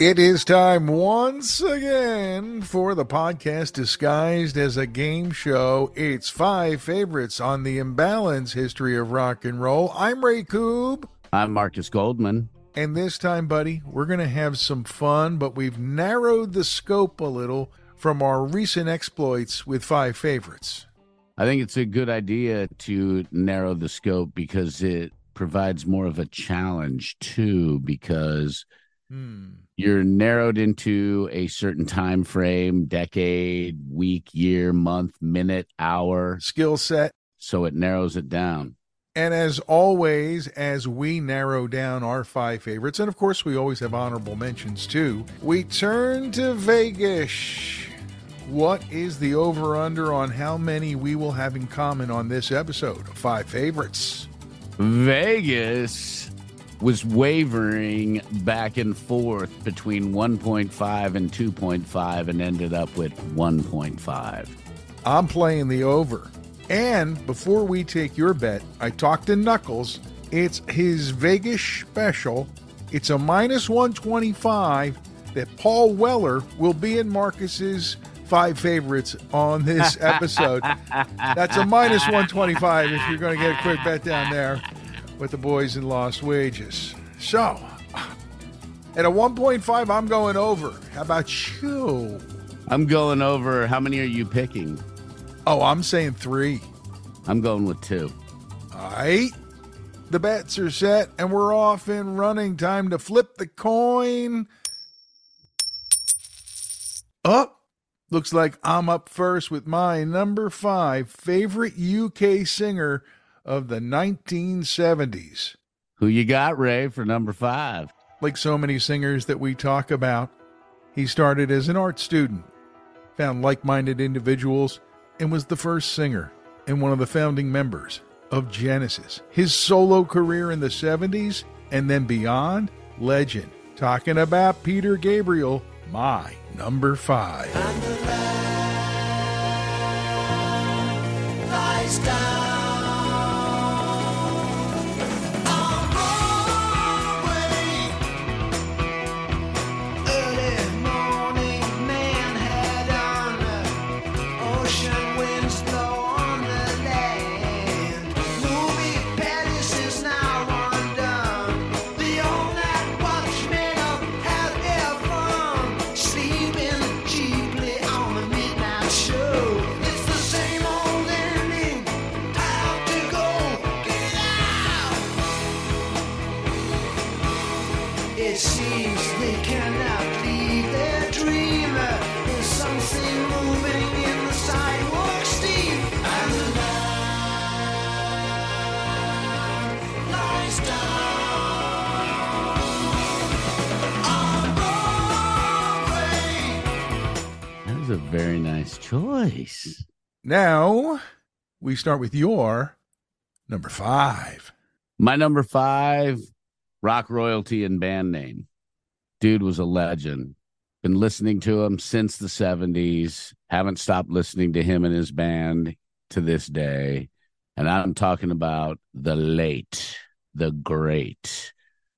It is time once again for the podcast disguised as a game show. It's five favorites on the imbalance history of rock and roll. I'm Ray Koob. I'm Markus Goldman. And this time, buddy, we're going to have some fun, but we've narrowed the scope a little from our recent exploits with five favorites. I think it's a good idea to narrow the scope because it provides more of a challenge too because Hmm. You're narrowed into a certain time frame, decade, week, year, month, minute, hour, Skill set. so it narrows it down. And as always, as we narrow down our five favorites, and of course, we always have honorable mentions too, we turn to Vegas. What is the over under on how many we will have in common on this episode of Five Favorites? Vegas was wavering back and forth between 1.5 and 2.5 and ended up with 1.5. I'm playing the over. And before we take your bet, I talked to Knuckles. It's his Vegas special. It's a minus 125 that Paul Weller will be in Markus's five favorites on this episode. That's a minus 125 if you're going to get a quick bet down there with the boys in Lost Wages. So, at a 1.5, I'm going over. How about you? I'm going over. How many are you picking? Oh, I'm saying three. I'm going with two. All right. The bets are set and we're off and running. Time to flip the coin. Up. Looks like I'm up first with my number five favorite UK singer of the 1970s. Who you got, Ray, for number five? Like so many singers that we talk about, he started as an art student, found like minded individuals, and was the first singer and one of the founding members of Genesis. His solo career in the 70s and then beyond, legend. Talking about Peter Gabriel, my number five. It very nice choice. Now, we start with your number five. My number five, rock royalty and band name. Dude was a legend. Been listening to him since the 70s. Haven't stopped listening to him and his band to this day. And I'm talking about the late, the great,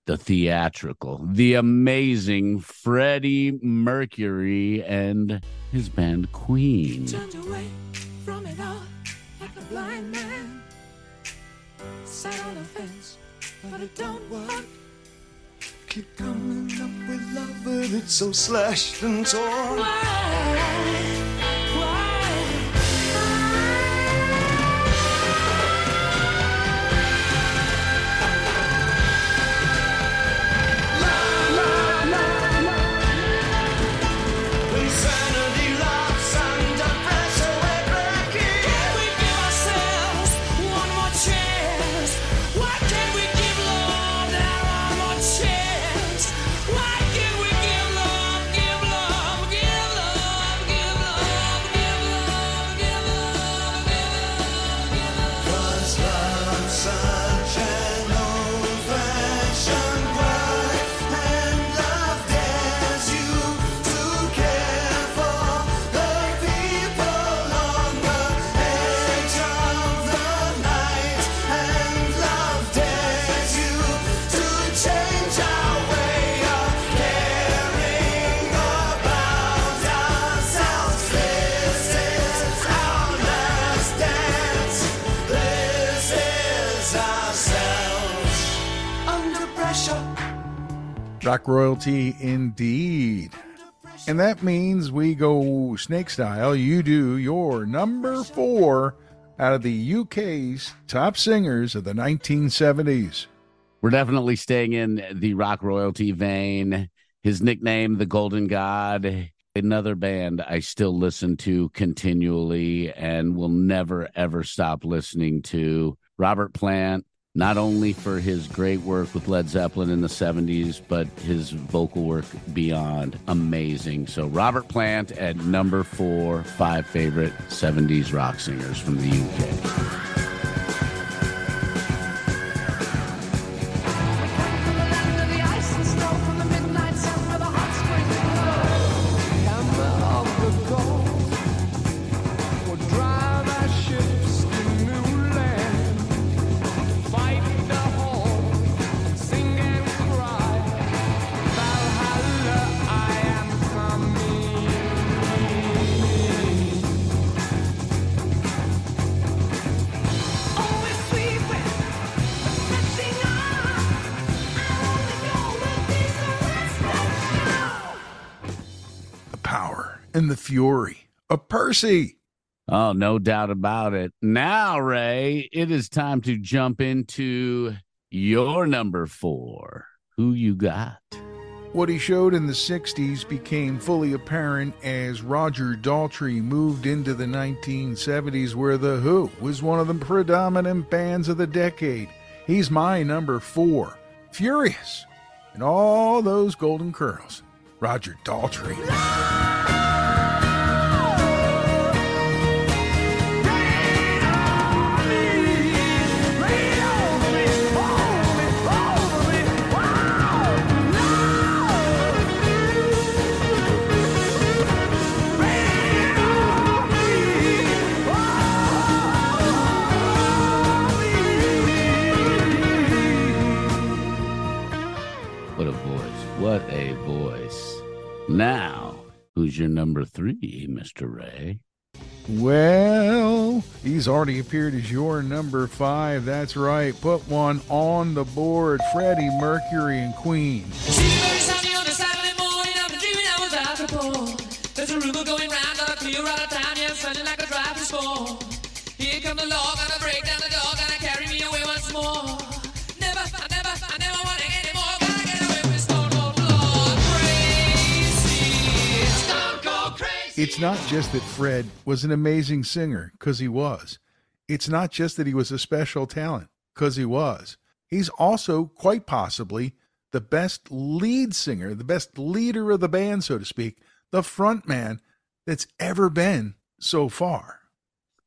the theatrical, the amazing Freddie Mercury and his band Queen. Turned away from it all like a blind man. Sat on the fence, but it don't work. Keep coming up with love, but it's so slashed and torn. Why? Rock royalty indeed. And that means we go snake style. You do your number four out of the UK's top singers of the 1970s. We're definitely staying in the rock royalty vein. His nickname, the Golden God, another band I still listen to continually and will never, ever stop listening to. Robert Plant, not only for his great work with Led Zeppelin in the 70s, but his vocal work beyond amazing. So, Robert Plant at number four, five favorite 70s rock singers from the UK. And the fury of Percy. Oh, no doubt about it. Now, Ray, it is time to jump into your number four. Who you got? What he showed in the 60s became fully apparent as Roger Daltrey moved into the 1970s, where The Who was one of the predominant bands of the decade. He's my number four. Furious. And all those golden curls. Roger Daltrey. Now, who's your number three, Mr. Ray? Well, he's already appeared as your number five. That's right. Put one on the board. Freddie Mercury and Queen. There's a rumor going round, got a clear out of town, yeah, smelling like a driver's storm. Here come the law, gonna break down the door, gonna carry me away once more. It's not just that Fred was an amazing singer, because he was. It's not just that he was a special talent, because he was. He's also, quite possibly, the best lead singer, the best leader of the band, so to speak, the front man that's ever been so far.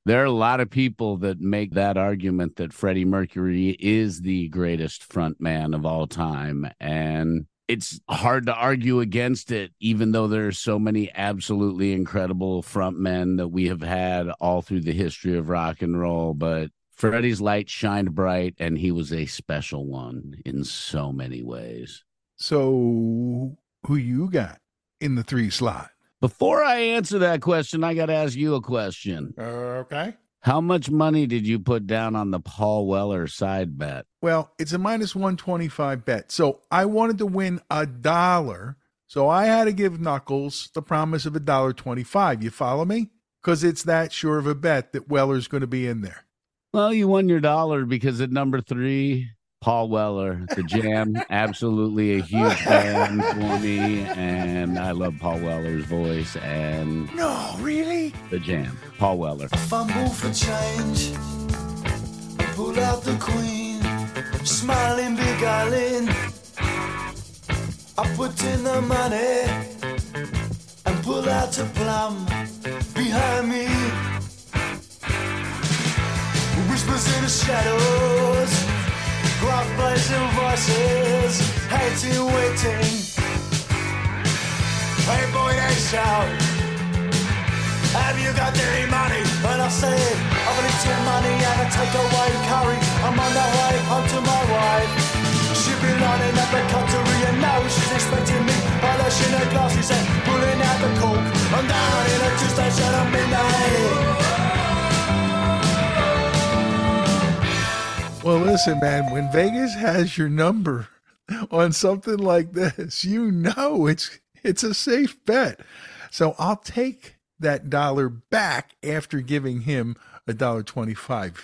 There are a lot of people that make that argument that Freddie Mercury is the greatest front man of all time. And it's hard to argue against it, even though there are so many absolutely incredible front men that we have had all through the history of rock and roll. But Freddie's light shined bright, and he was a special one in so many ways. So, who you got in the three slot? Before I answer that question, I got to ask you a question. Okay. How much money did you put down on the Paul Weller side bet? Well, it's a minus 125 bet. So I wanted to win a dollar. So I had to give Knuckles the promise of a dollar 25. You follow me? Because it's that sure of a bet that Weller's going to be in there. Well, you won your dollar because at number three, Paul Weller, the Jam, absolutely a huge band for me, and I love Paul Weller's voice and No, really? the Jam. Paul Weller. Fumble for change. Pull out the queen. Smiling, beguiling. I put in the money and pull out a plum behind me. Whispers in the shadows. Gruff blazing voices. Hating, waiting. Hey boy, they shout. Have you got any money? And I said, I will eat your money and I take away curry. I'm on the way home to my wife. She been lining up the cutlery and now she's expecting me. Polishing her glasses and pulling out the cork. I'm down in a two station at midnight. Well, listen, man, when Vegas has your number, on something like this, you know it's it's a safe bet. So I'll take that dollar back after giving him a dollar twenty-five,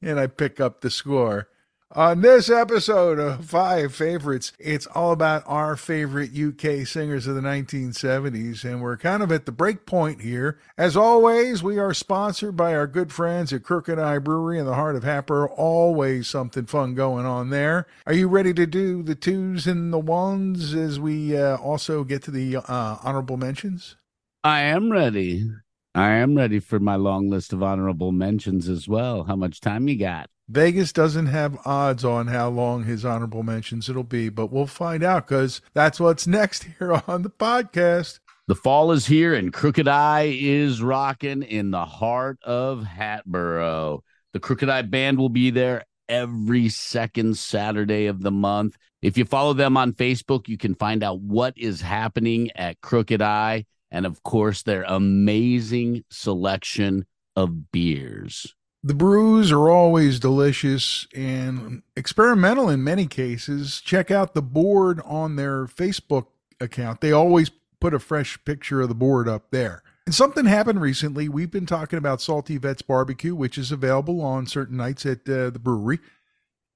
and I pick up the score. On this episode of Five Favorites, it's all about our favorite UK singers of the 1970s, and we're kind of at the break point here. As always, we are sponsored by our good friends at Crooked Eye Brewery in the heart of Hatboro. Always something fun going on there. Are you ready to do the twos and the ones as we uh, also get to the uh, honorable mentions? I am ready. I am ready for my long list of honorable mentions as well. How much time you got? Vegas doesn't have odds on how long his honorable mentions it'll be, but we'll find out because that's what's next here on the podcast. The fall is here and Crooked Eye is rocking in the heart of Hatboro. The Crooked Eye Band will be there every second Saturday of the month. If you follow them on Facebook, you can find out what is happening at Crooked Eye and, of course, their amazing selection of beers. The brews are always delicious and experimental in many cases. Check out the board on their Facebook account. They always put a fresh picture of the board up there. And something happened recently. We've been talking about Salty Vets Barbecue, which is available on certain nights at uh, the brewery.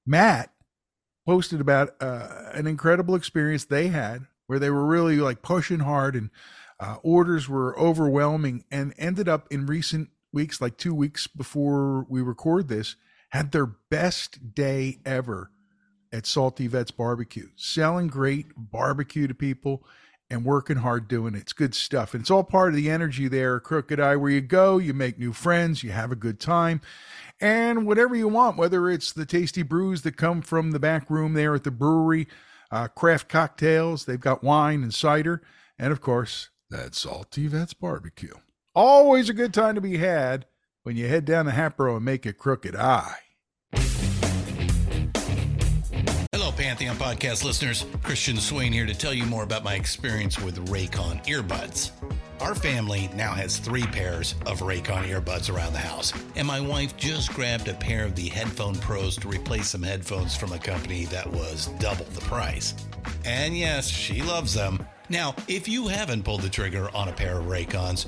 Matt posted about uh, an incredible experience they had where they were really like pushing hard and uh, orders were overwhelming and ended up in recent weeks, like two weeks before we record this, had their best day ever at Salty Vets Barbecue, selling great barbecue to people and working hard doing it. It's good stuff. And it's all part of the energy there, Crooked Eye, where you go, you make new friends, you have a good time, and whatever you want, whether it's the tasty brews that come from the back room there at the brewery, uh, craft cocktails, they've got wine and cider, and of course, that Salty Vets Barbecue. Always a good time to be had when you head down to Hatboro and make a crooked eye. Hello, Pantheon podcast listeners. Christian Swain here to tell you more about my experience with Raycon earbuds. Our family now has three pairs of Raycon earbuds around the house, and my wife just grabbed a pair of the Headphone Pros to replace some headphones from a company that was double the price. And yes, she loves them. Now, if you haven't pulled the trigger on a pair of Raycons,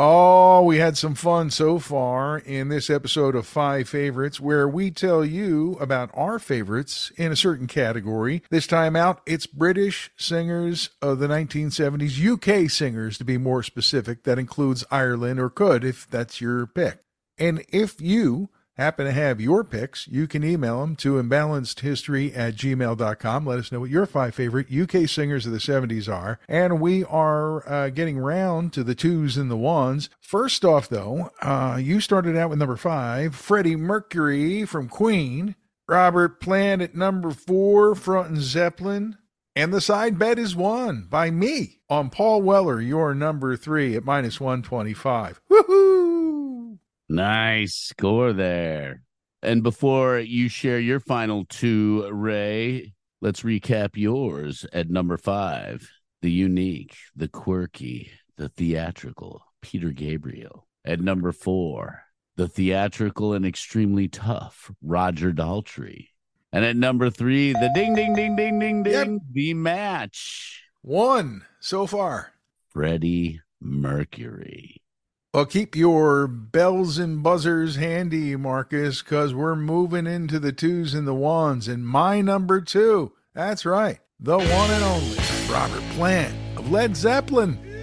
Oh, we had some fun so far in this episode of Five Favorites, where we tell you about our favorites in a certain category. This time out, it's British singers of the 1970s, UK singers to be more specific. That includes Ireland, or could if that's your pick. And if you happen to have your picks, you can email them to imbalancedhistory at gmail.com. Let us know what your five favorite UK singers of the 70s are. And we are uh, getting round to the twos and the ones. First off, though, uh, you started out with number five, Freddie Mercury from Queen, Robert Plant at number four, Front and Zeppelin. And the side bet is won by me on Paul Weller, your number three at minus 125. Woohoo! Nice score there. And before you share your final two, Ray, let's recap yours at number five the unique, the quirky, the theatrical, Peter Gabriel. At number four, the theatrical and extremely tough Roger Daltrey. And at number three, the ding, ding, ding, ding, ding, ding, Yep. the match, One so far. Freddie Mercury. Well, keep your bells and buzzers handy, Markus, because we're moving into the twos and the ones. And my number two, that's right, the one and only Robert Plant of Led Zeppelin.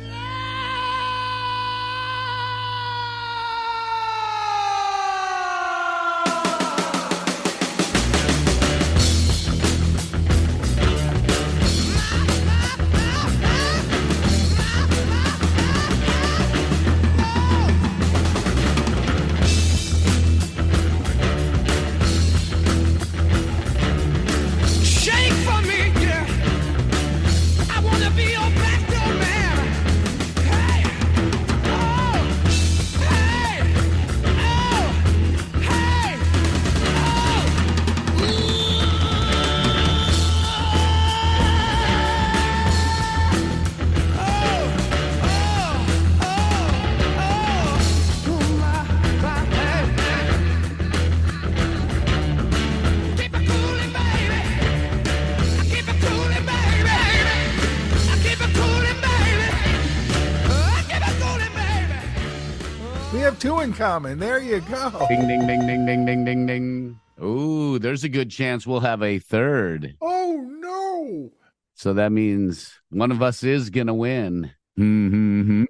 Common. There you go. Ding, ding, ding, ding, ding, ding, ding, ding. Ooh, there's a good chance we'll have a third. Oh, no. So that means one of us is going to win. Hmm.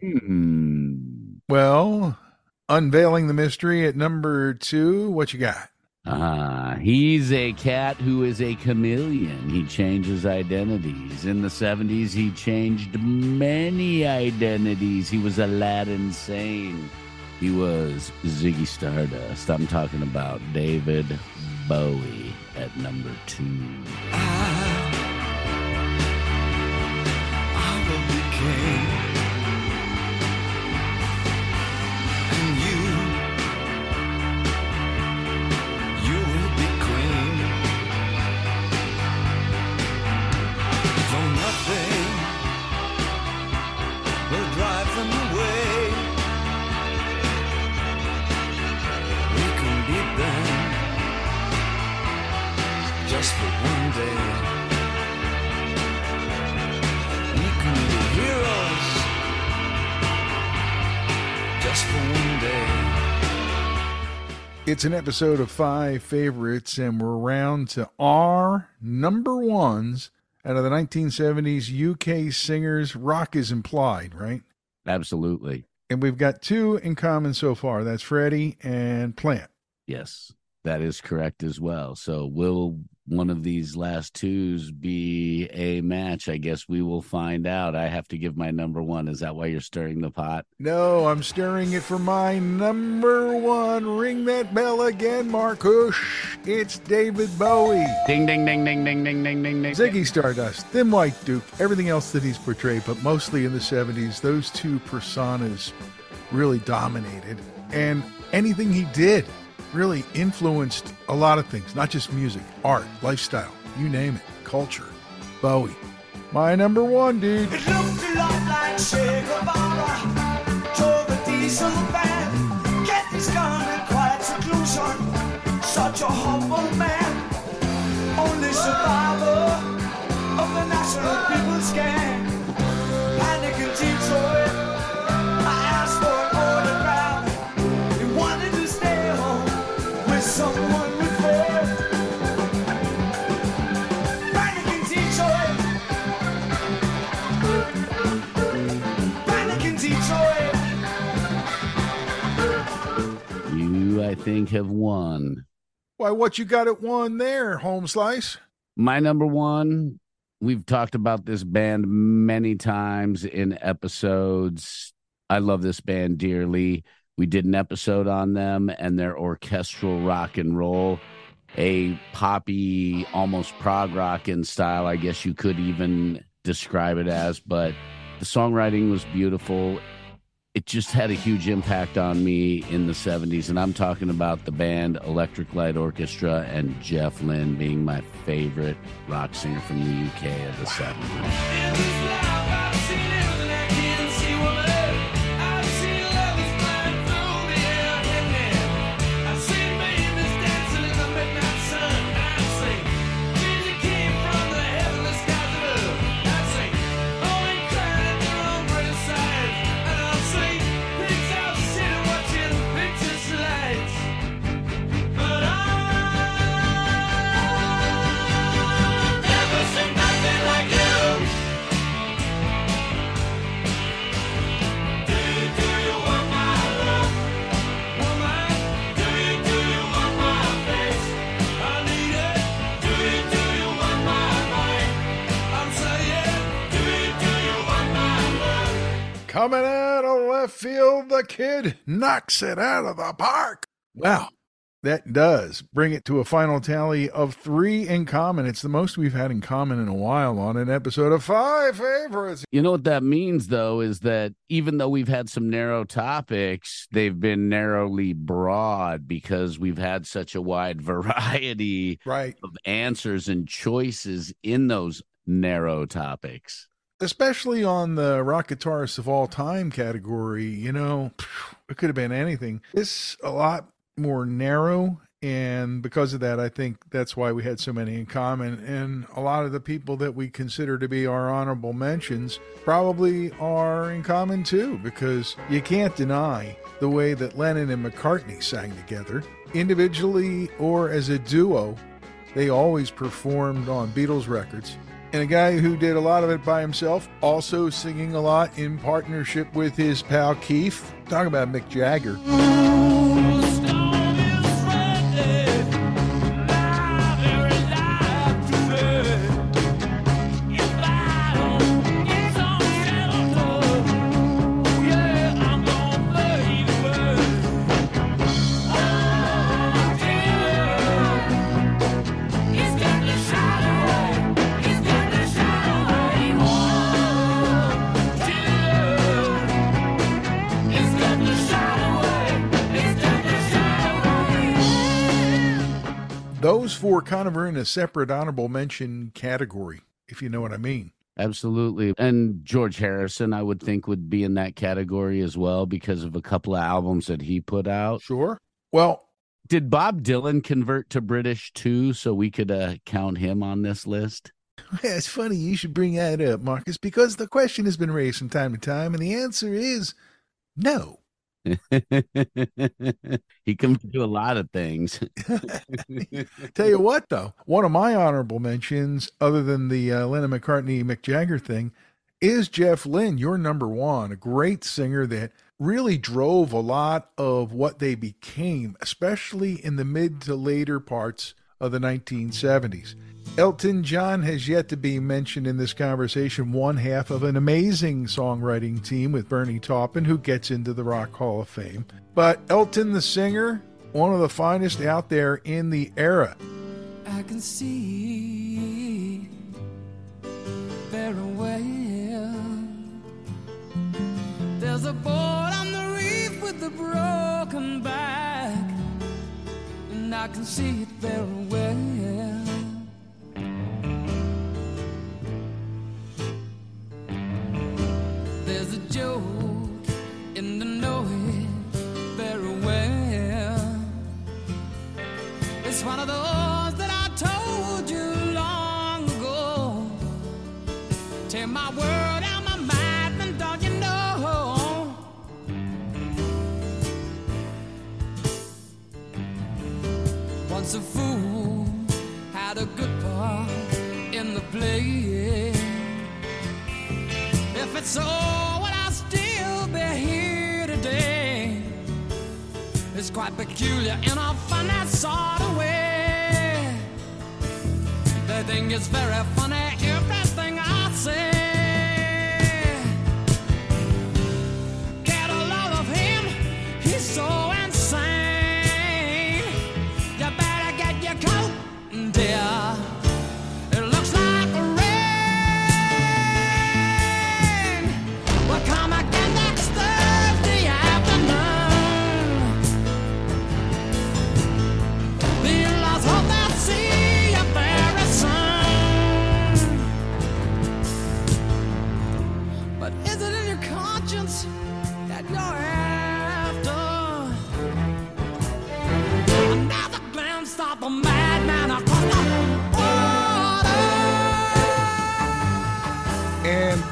Well, unveiling the mystery at number two, what you got? Ah, he's a cat who is a chameleon. He changes identities. In the 70s, he changed many identities. He was Aladdin Sane. He was Ziggy Stardust. I'm talking about David Bowie at number two. I will It's an episode of Five Favorites, and we're round to our number ones out of the 1970s UK singers. Rock is implied, right? Absolutely. And we've got two in common so far. That's Freddie and Plant. Yes, that is correct as well. So, will one of these last twos be a match? I guess we will find out. I have to give my number one. Is that why you're stirring the pot? No, I'm stirring it for my number one. Ring that bell again, Markus. It's David Bowie. Ding, ding, ding, ding, ding, ding, ding, ding, ding. Ziggy Stardust, Thin White Duke, everything else that he's portrayed, but mostly in the 70s, those two personas really dominated. And anything he did really influenced a lot of things, not just music, art, lifestyle, you name it, culture. Bowie. My number one, dude. It looked a lot like Che Guevara drove a diesel van. Mm. Get his gun in quiet seclusion. Such a humble man. Only survivor of the National People's Gang. Think, have won. Why, what you got at one there, Home Slice? My number one, we've talked about this band many times in episodes. I love this band dearly. We did an episode on them and their orchestral rock and roll, a poppy, almost prog rock in style, I guess you could even describe it as. But the songwriting was beautiful. It just had a huge impact on me in the 70s. And I'm talking about the band Electric Light Orchestra and Jeff Lynne being my favorite rock singer from the UK of the 70s. The kid knocks it out of the park. Wow. That does bring it to a final tally of three in common. It's the most we've had in common in a while on an episode of Five Favorites. You know what that means, though, is that even though we've had some narrow topics, they've been narrowly broad because we've had such a wide variety Right. of answers and choices in those narrow topics. Especially on the rock guitarists of all time category, you know, it could have been anything. It's a lot more narrow. And because of that, I think that's why we had so many in common. And a lot of the people that we consider to be our honorable mentions probably are in common too, because you can't deny the way that Lennon and McCartney sang together, individually or as a duo. They always performed on Beatles records. And a guy who did a lot of it by himself, also singing a lot in partnership with his pal Keith. Talk about Mick Jagger. Kind of a separate honorable mention category, if you know what I mean. Absolutely. And George Harrison, I would think, would be in that category as well because of a couple of albums that he put out. Sure. Well, Did Bob Dylan convert to British too, so we could uh, count him on this list? Yeah, it's funny you should bring that up, Markus, because the question has been raised from time to time, and the answer is no. he can do a lot of things. Tell you what, though, one of my honorable mentions, other than the uh, Lennon McCartney Mick Jagger thing, is Jeff Lynne, your number one, a great singer that really drove a lot of what they became, especially in the mid to later parts of the 1970s. Elton John has yet to be mentioned in this conversation, one half of an amazing songwriting team with Bernie Taupin, who gets into the Rock Hall of Fame. But Elton, the singer, one of the finest out there in the era. I can see very well. There's a board on the reef with a broken back, and I can see it very well. There's a joke in the know it very well. It's one of those that I told you long ago. Tear my word out my mind, and don't you know? Once a fool had a good part in the play. So, would I still be here today? It's quite peculiar in a funny sort of way. They think it's very funny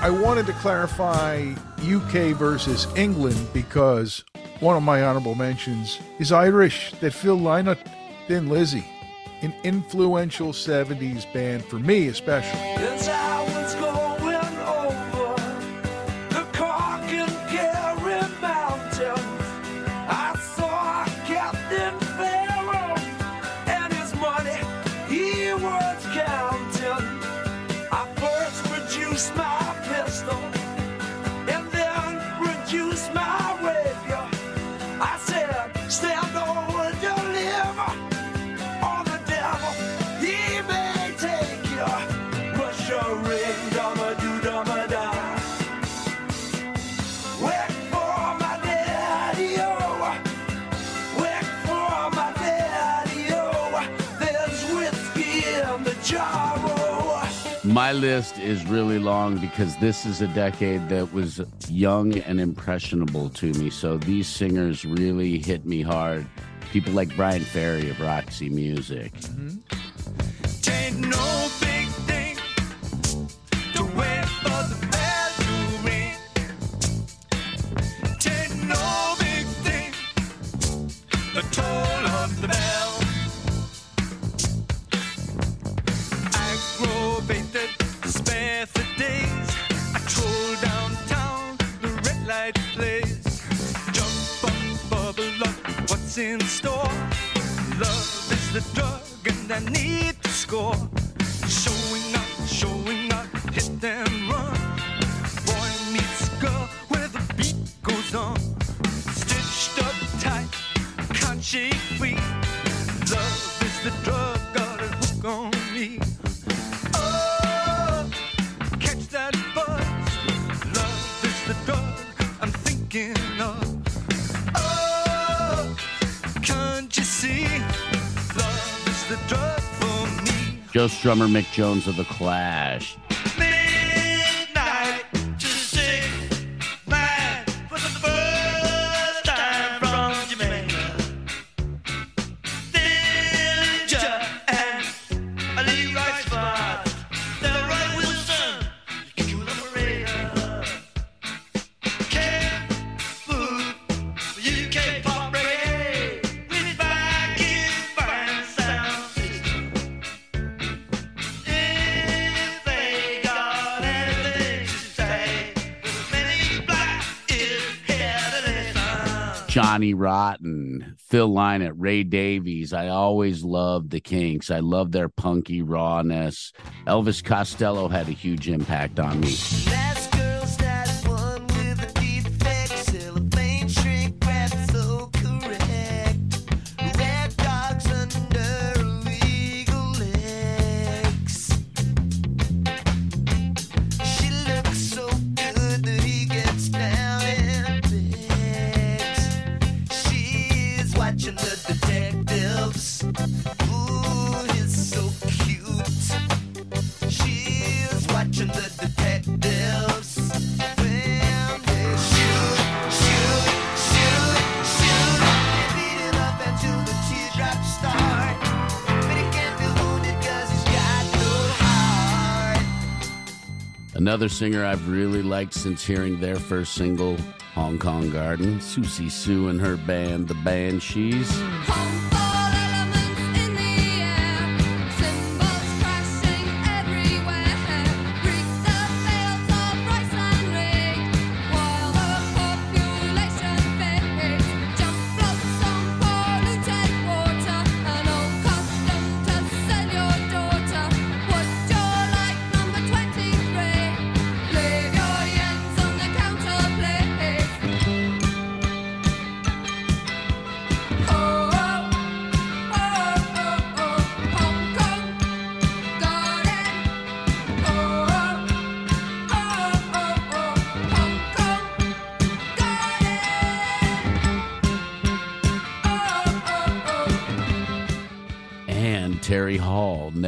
I wanted to clarify UK versus England because one of my honorable mentions is Irish that Phil Lynott, Thin Lizzy, an influential 70s band for me especially. As my list is really long because this is a decade that was young and impressionable to me. So these singers really hit me hard. People like Bryan Ferry of Roxy Music. Mm-hmm. ghost drummer Mick Jones of The Clash. Rotten, Phil Lynott, Ray Davies. I always loved the Kinks. I loved their punky rawness. Elvis Costello had a huge impact on me. Another singer I've really liked since hearing their first single, Hong Kong Garden, Siouxsie Sioux and her band, the Banshees.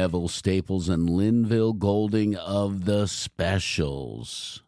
Neville Staples and Lynval Golding of the Specials.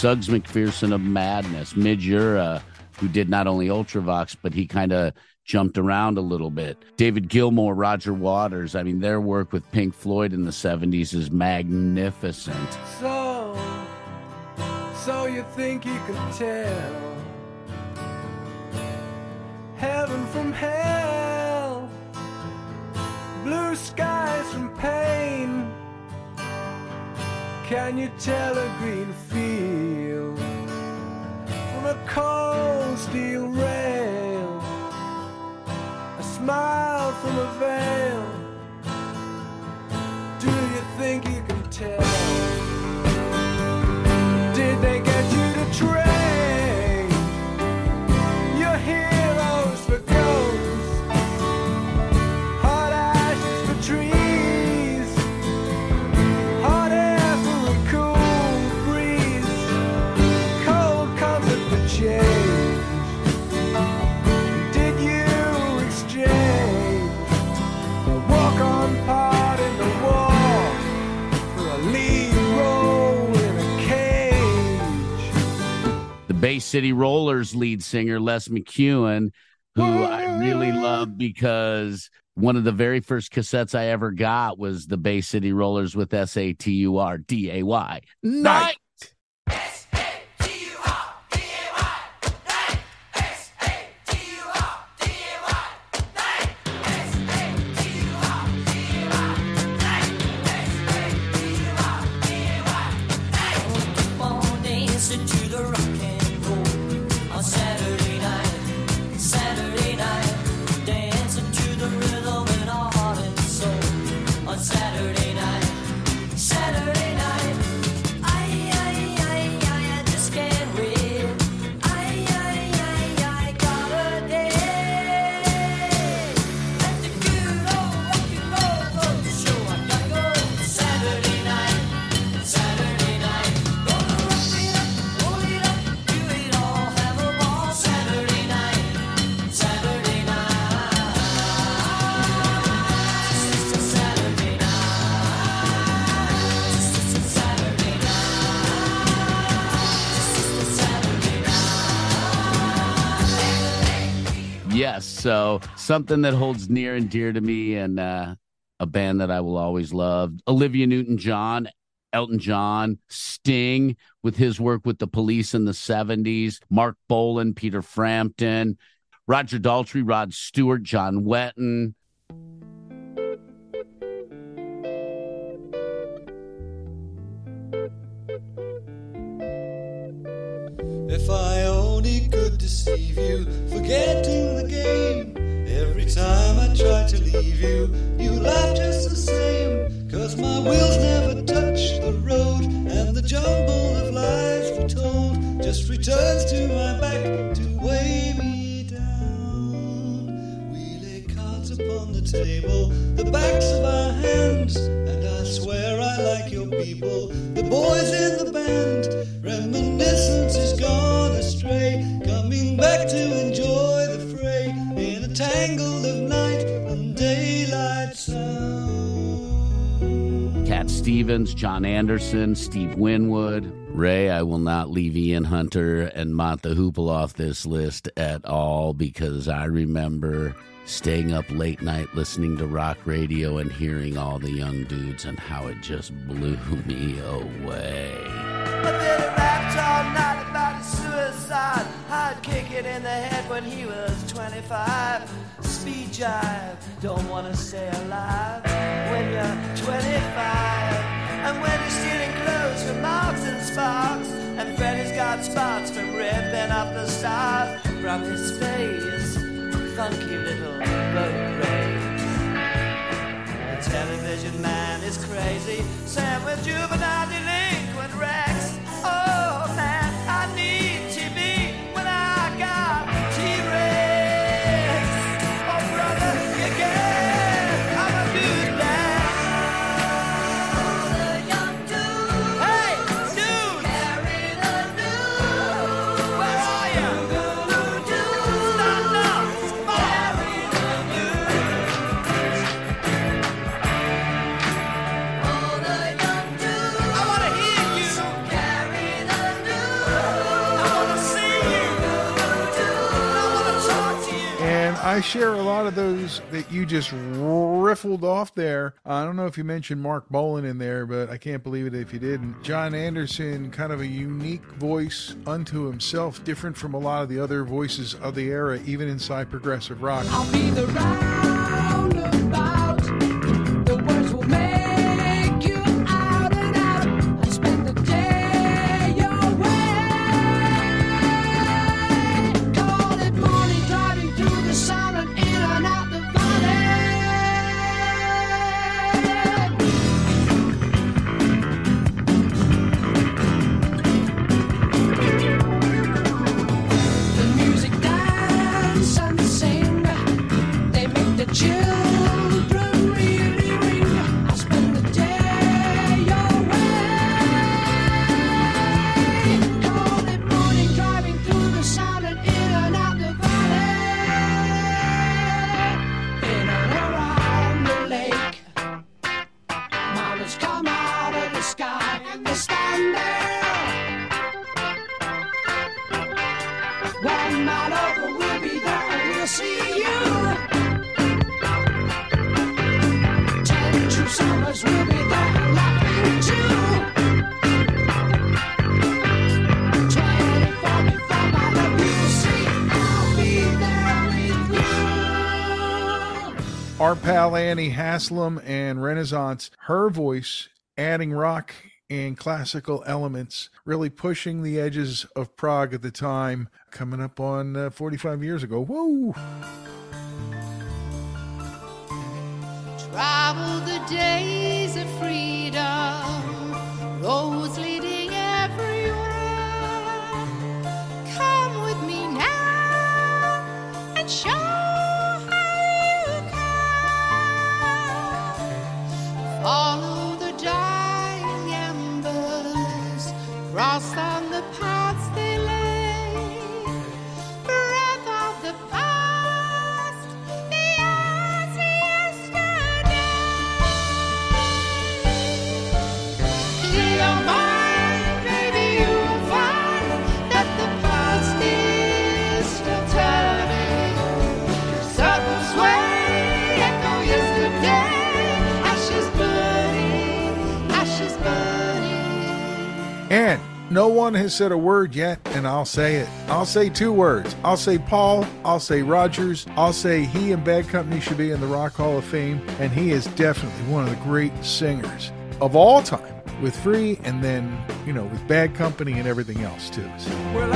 Suggs McPherson of Madness, Midge Ure, who did not only Ultravox, but he kind of jumped around a little bit. David Gilmour, Roger Waters. I mean, their work with Pink Floyd in the 70s is magnificent. So, so you think you could tell heaven from hell, blue skies from pain? Can you tell a green field? A cold steel rail? A smile from a veil. Do you think you can tell? Bay City Rollers lead singer Les McKeown, who I really love because one of the very first cassettes I ever got was the Bay City Rollers with S A T U R D A Y. Night. Something that holds near and dear to me and uh, a band that I will always love. Olivia Newton John, Elton John, Sting with his work with the police in the 70s, Marc Bolan, Peter Frampton, Roger Daltrey, Rod Stewart, John Wetton. If I only could deceive you, forgetting the game. Every time I try to leave you, you laugh just the same. Cause my wheels never touch the road, and the jumble of lies retold just returns to my back to weigh me down. We lay cards upon the table, the backs of our hands, and I swear I like your people, the boys in the Stevens, Jon Anderson, Steve Winwood. Ray, I will not leave Ian Hunter and Mott the Hoople off this list at all because I remember staying up late night listening to rock radio and hearing all the young dudes and how it just blew me away. But then he rapped all night about his suicide. I'd kick it in the head when he was 25. Speed jive, don't wanna stay alive when you're 25. And when you're stealing clothes from Marks and Sparks. And Freddy's got spots from ripping up the stars from his face. Funky little boat race. The television man is crazy. Sam with juvenile delinquent Rex. Oh share a lot of those that you just riffled off there. I don't know if you mentioned Marc Bolan in there, but I can't believe it if you didn't. Jon Anderson, kind of a unique voice unto himself, different from a lot of the other voices of the era, even inside progressive rock. Haslam and Renaissance, her voice adding rock and classical elements, really pushing the edges of prog at the time, coming up on uh, 45 years ago. Whoa! Travel the days of freedom, roads leading everywhere. Come with me now and show Follow the dying embers, cross on the paths no one has said a word yet, and I'll say it. I'll say two words. I'll say Paul. I'll say Rodgers. I'll say he and Bad Company should be in the Rock Hall of Fame, and he is definitely one of the great singers of all time with Free and then, you know, with Bad Company and everything else, too. So, Well,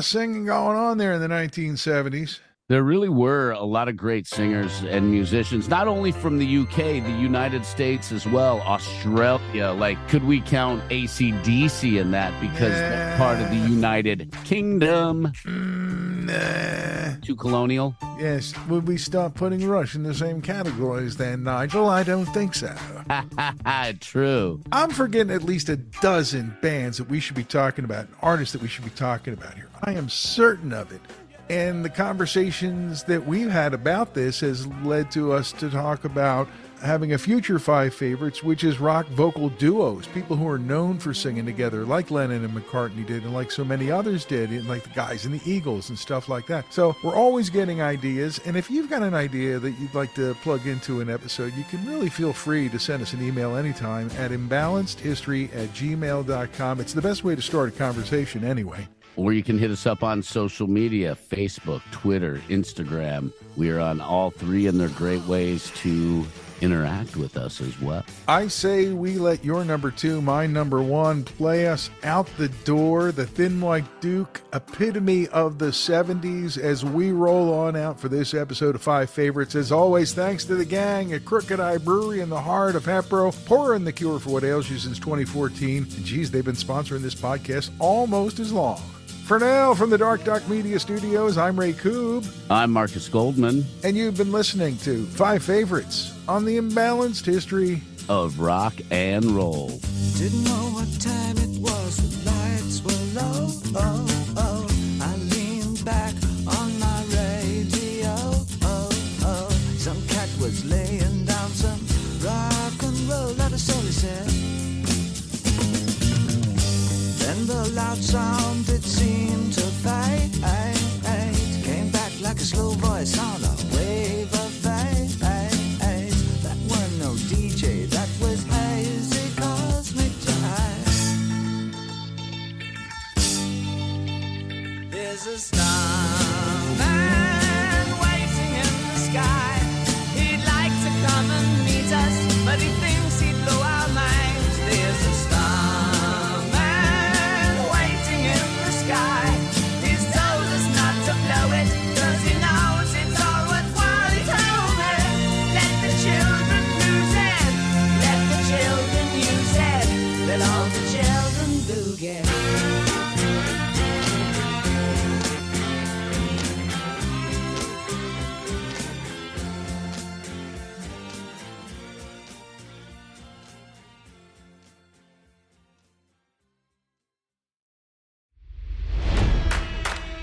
of singing going on there in the 1970s. There really were a lot of great singers and musicians, not only from the UK, the United States as well, Australia. Like, could we count ACDC in that because they're part of the United Kingdom? Mm, nah. Too colonial? Yes, would we stop putting Rush in the same categories then, Nigel? I don't think so. True. I'm forgetting at least a dozen bands that we should be talking about, artists that we should be talking about here. I am certain of it. And the conversations that we've had about this has led to us to talk about having a future five favorites, which is rock vocal duos, people who are known for singing together, like Lennon and McCartney did, and like so many others did, and like the guys in the Eagles and stuff like that. So we're always getting ideas, and if you've got an idea that you'd like to plug into an episode, you can really feel free to send us an email anytime at imbalancedhistory at gmail.com. It's the best way to start a conversation anyway. Or you can hit us up on social media Facebook, Twitter, Instagram. We are on all three, and they're great ways to interact with us as well. I say we let your number two, my number one, play us out the door. The Thin White Duke, epitome of the 70s, as we roll on out for this episode of Five Favorites. As always, thanks to the gang at Crooked Eye Brewery in the heart of Hatboro, pouring the cure for what ails you since 2014. And geez, they've been sponsoring this podcast almost as long. For now, from the Dark Doc Media Studios, I'm Ray Koob, I'm Markus Goldman and you've been listening to Five Favorites on the Imbalanced History of Rock and Roll. Didn't know what time it was, the lights were low. Oh, oh. I leaned back on my radio. Oh, oh. Some cat was laying down some rock and roll, that is all he said. Then the loud sound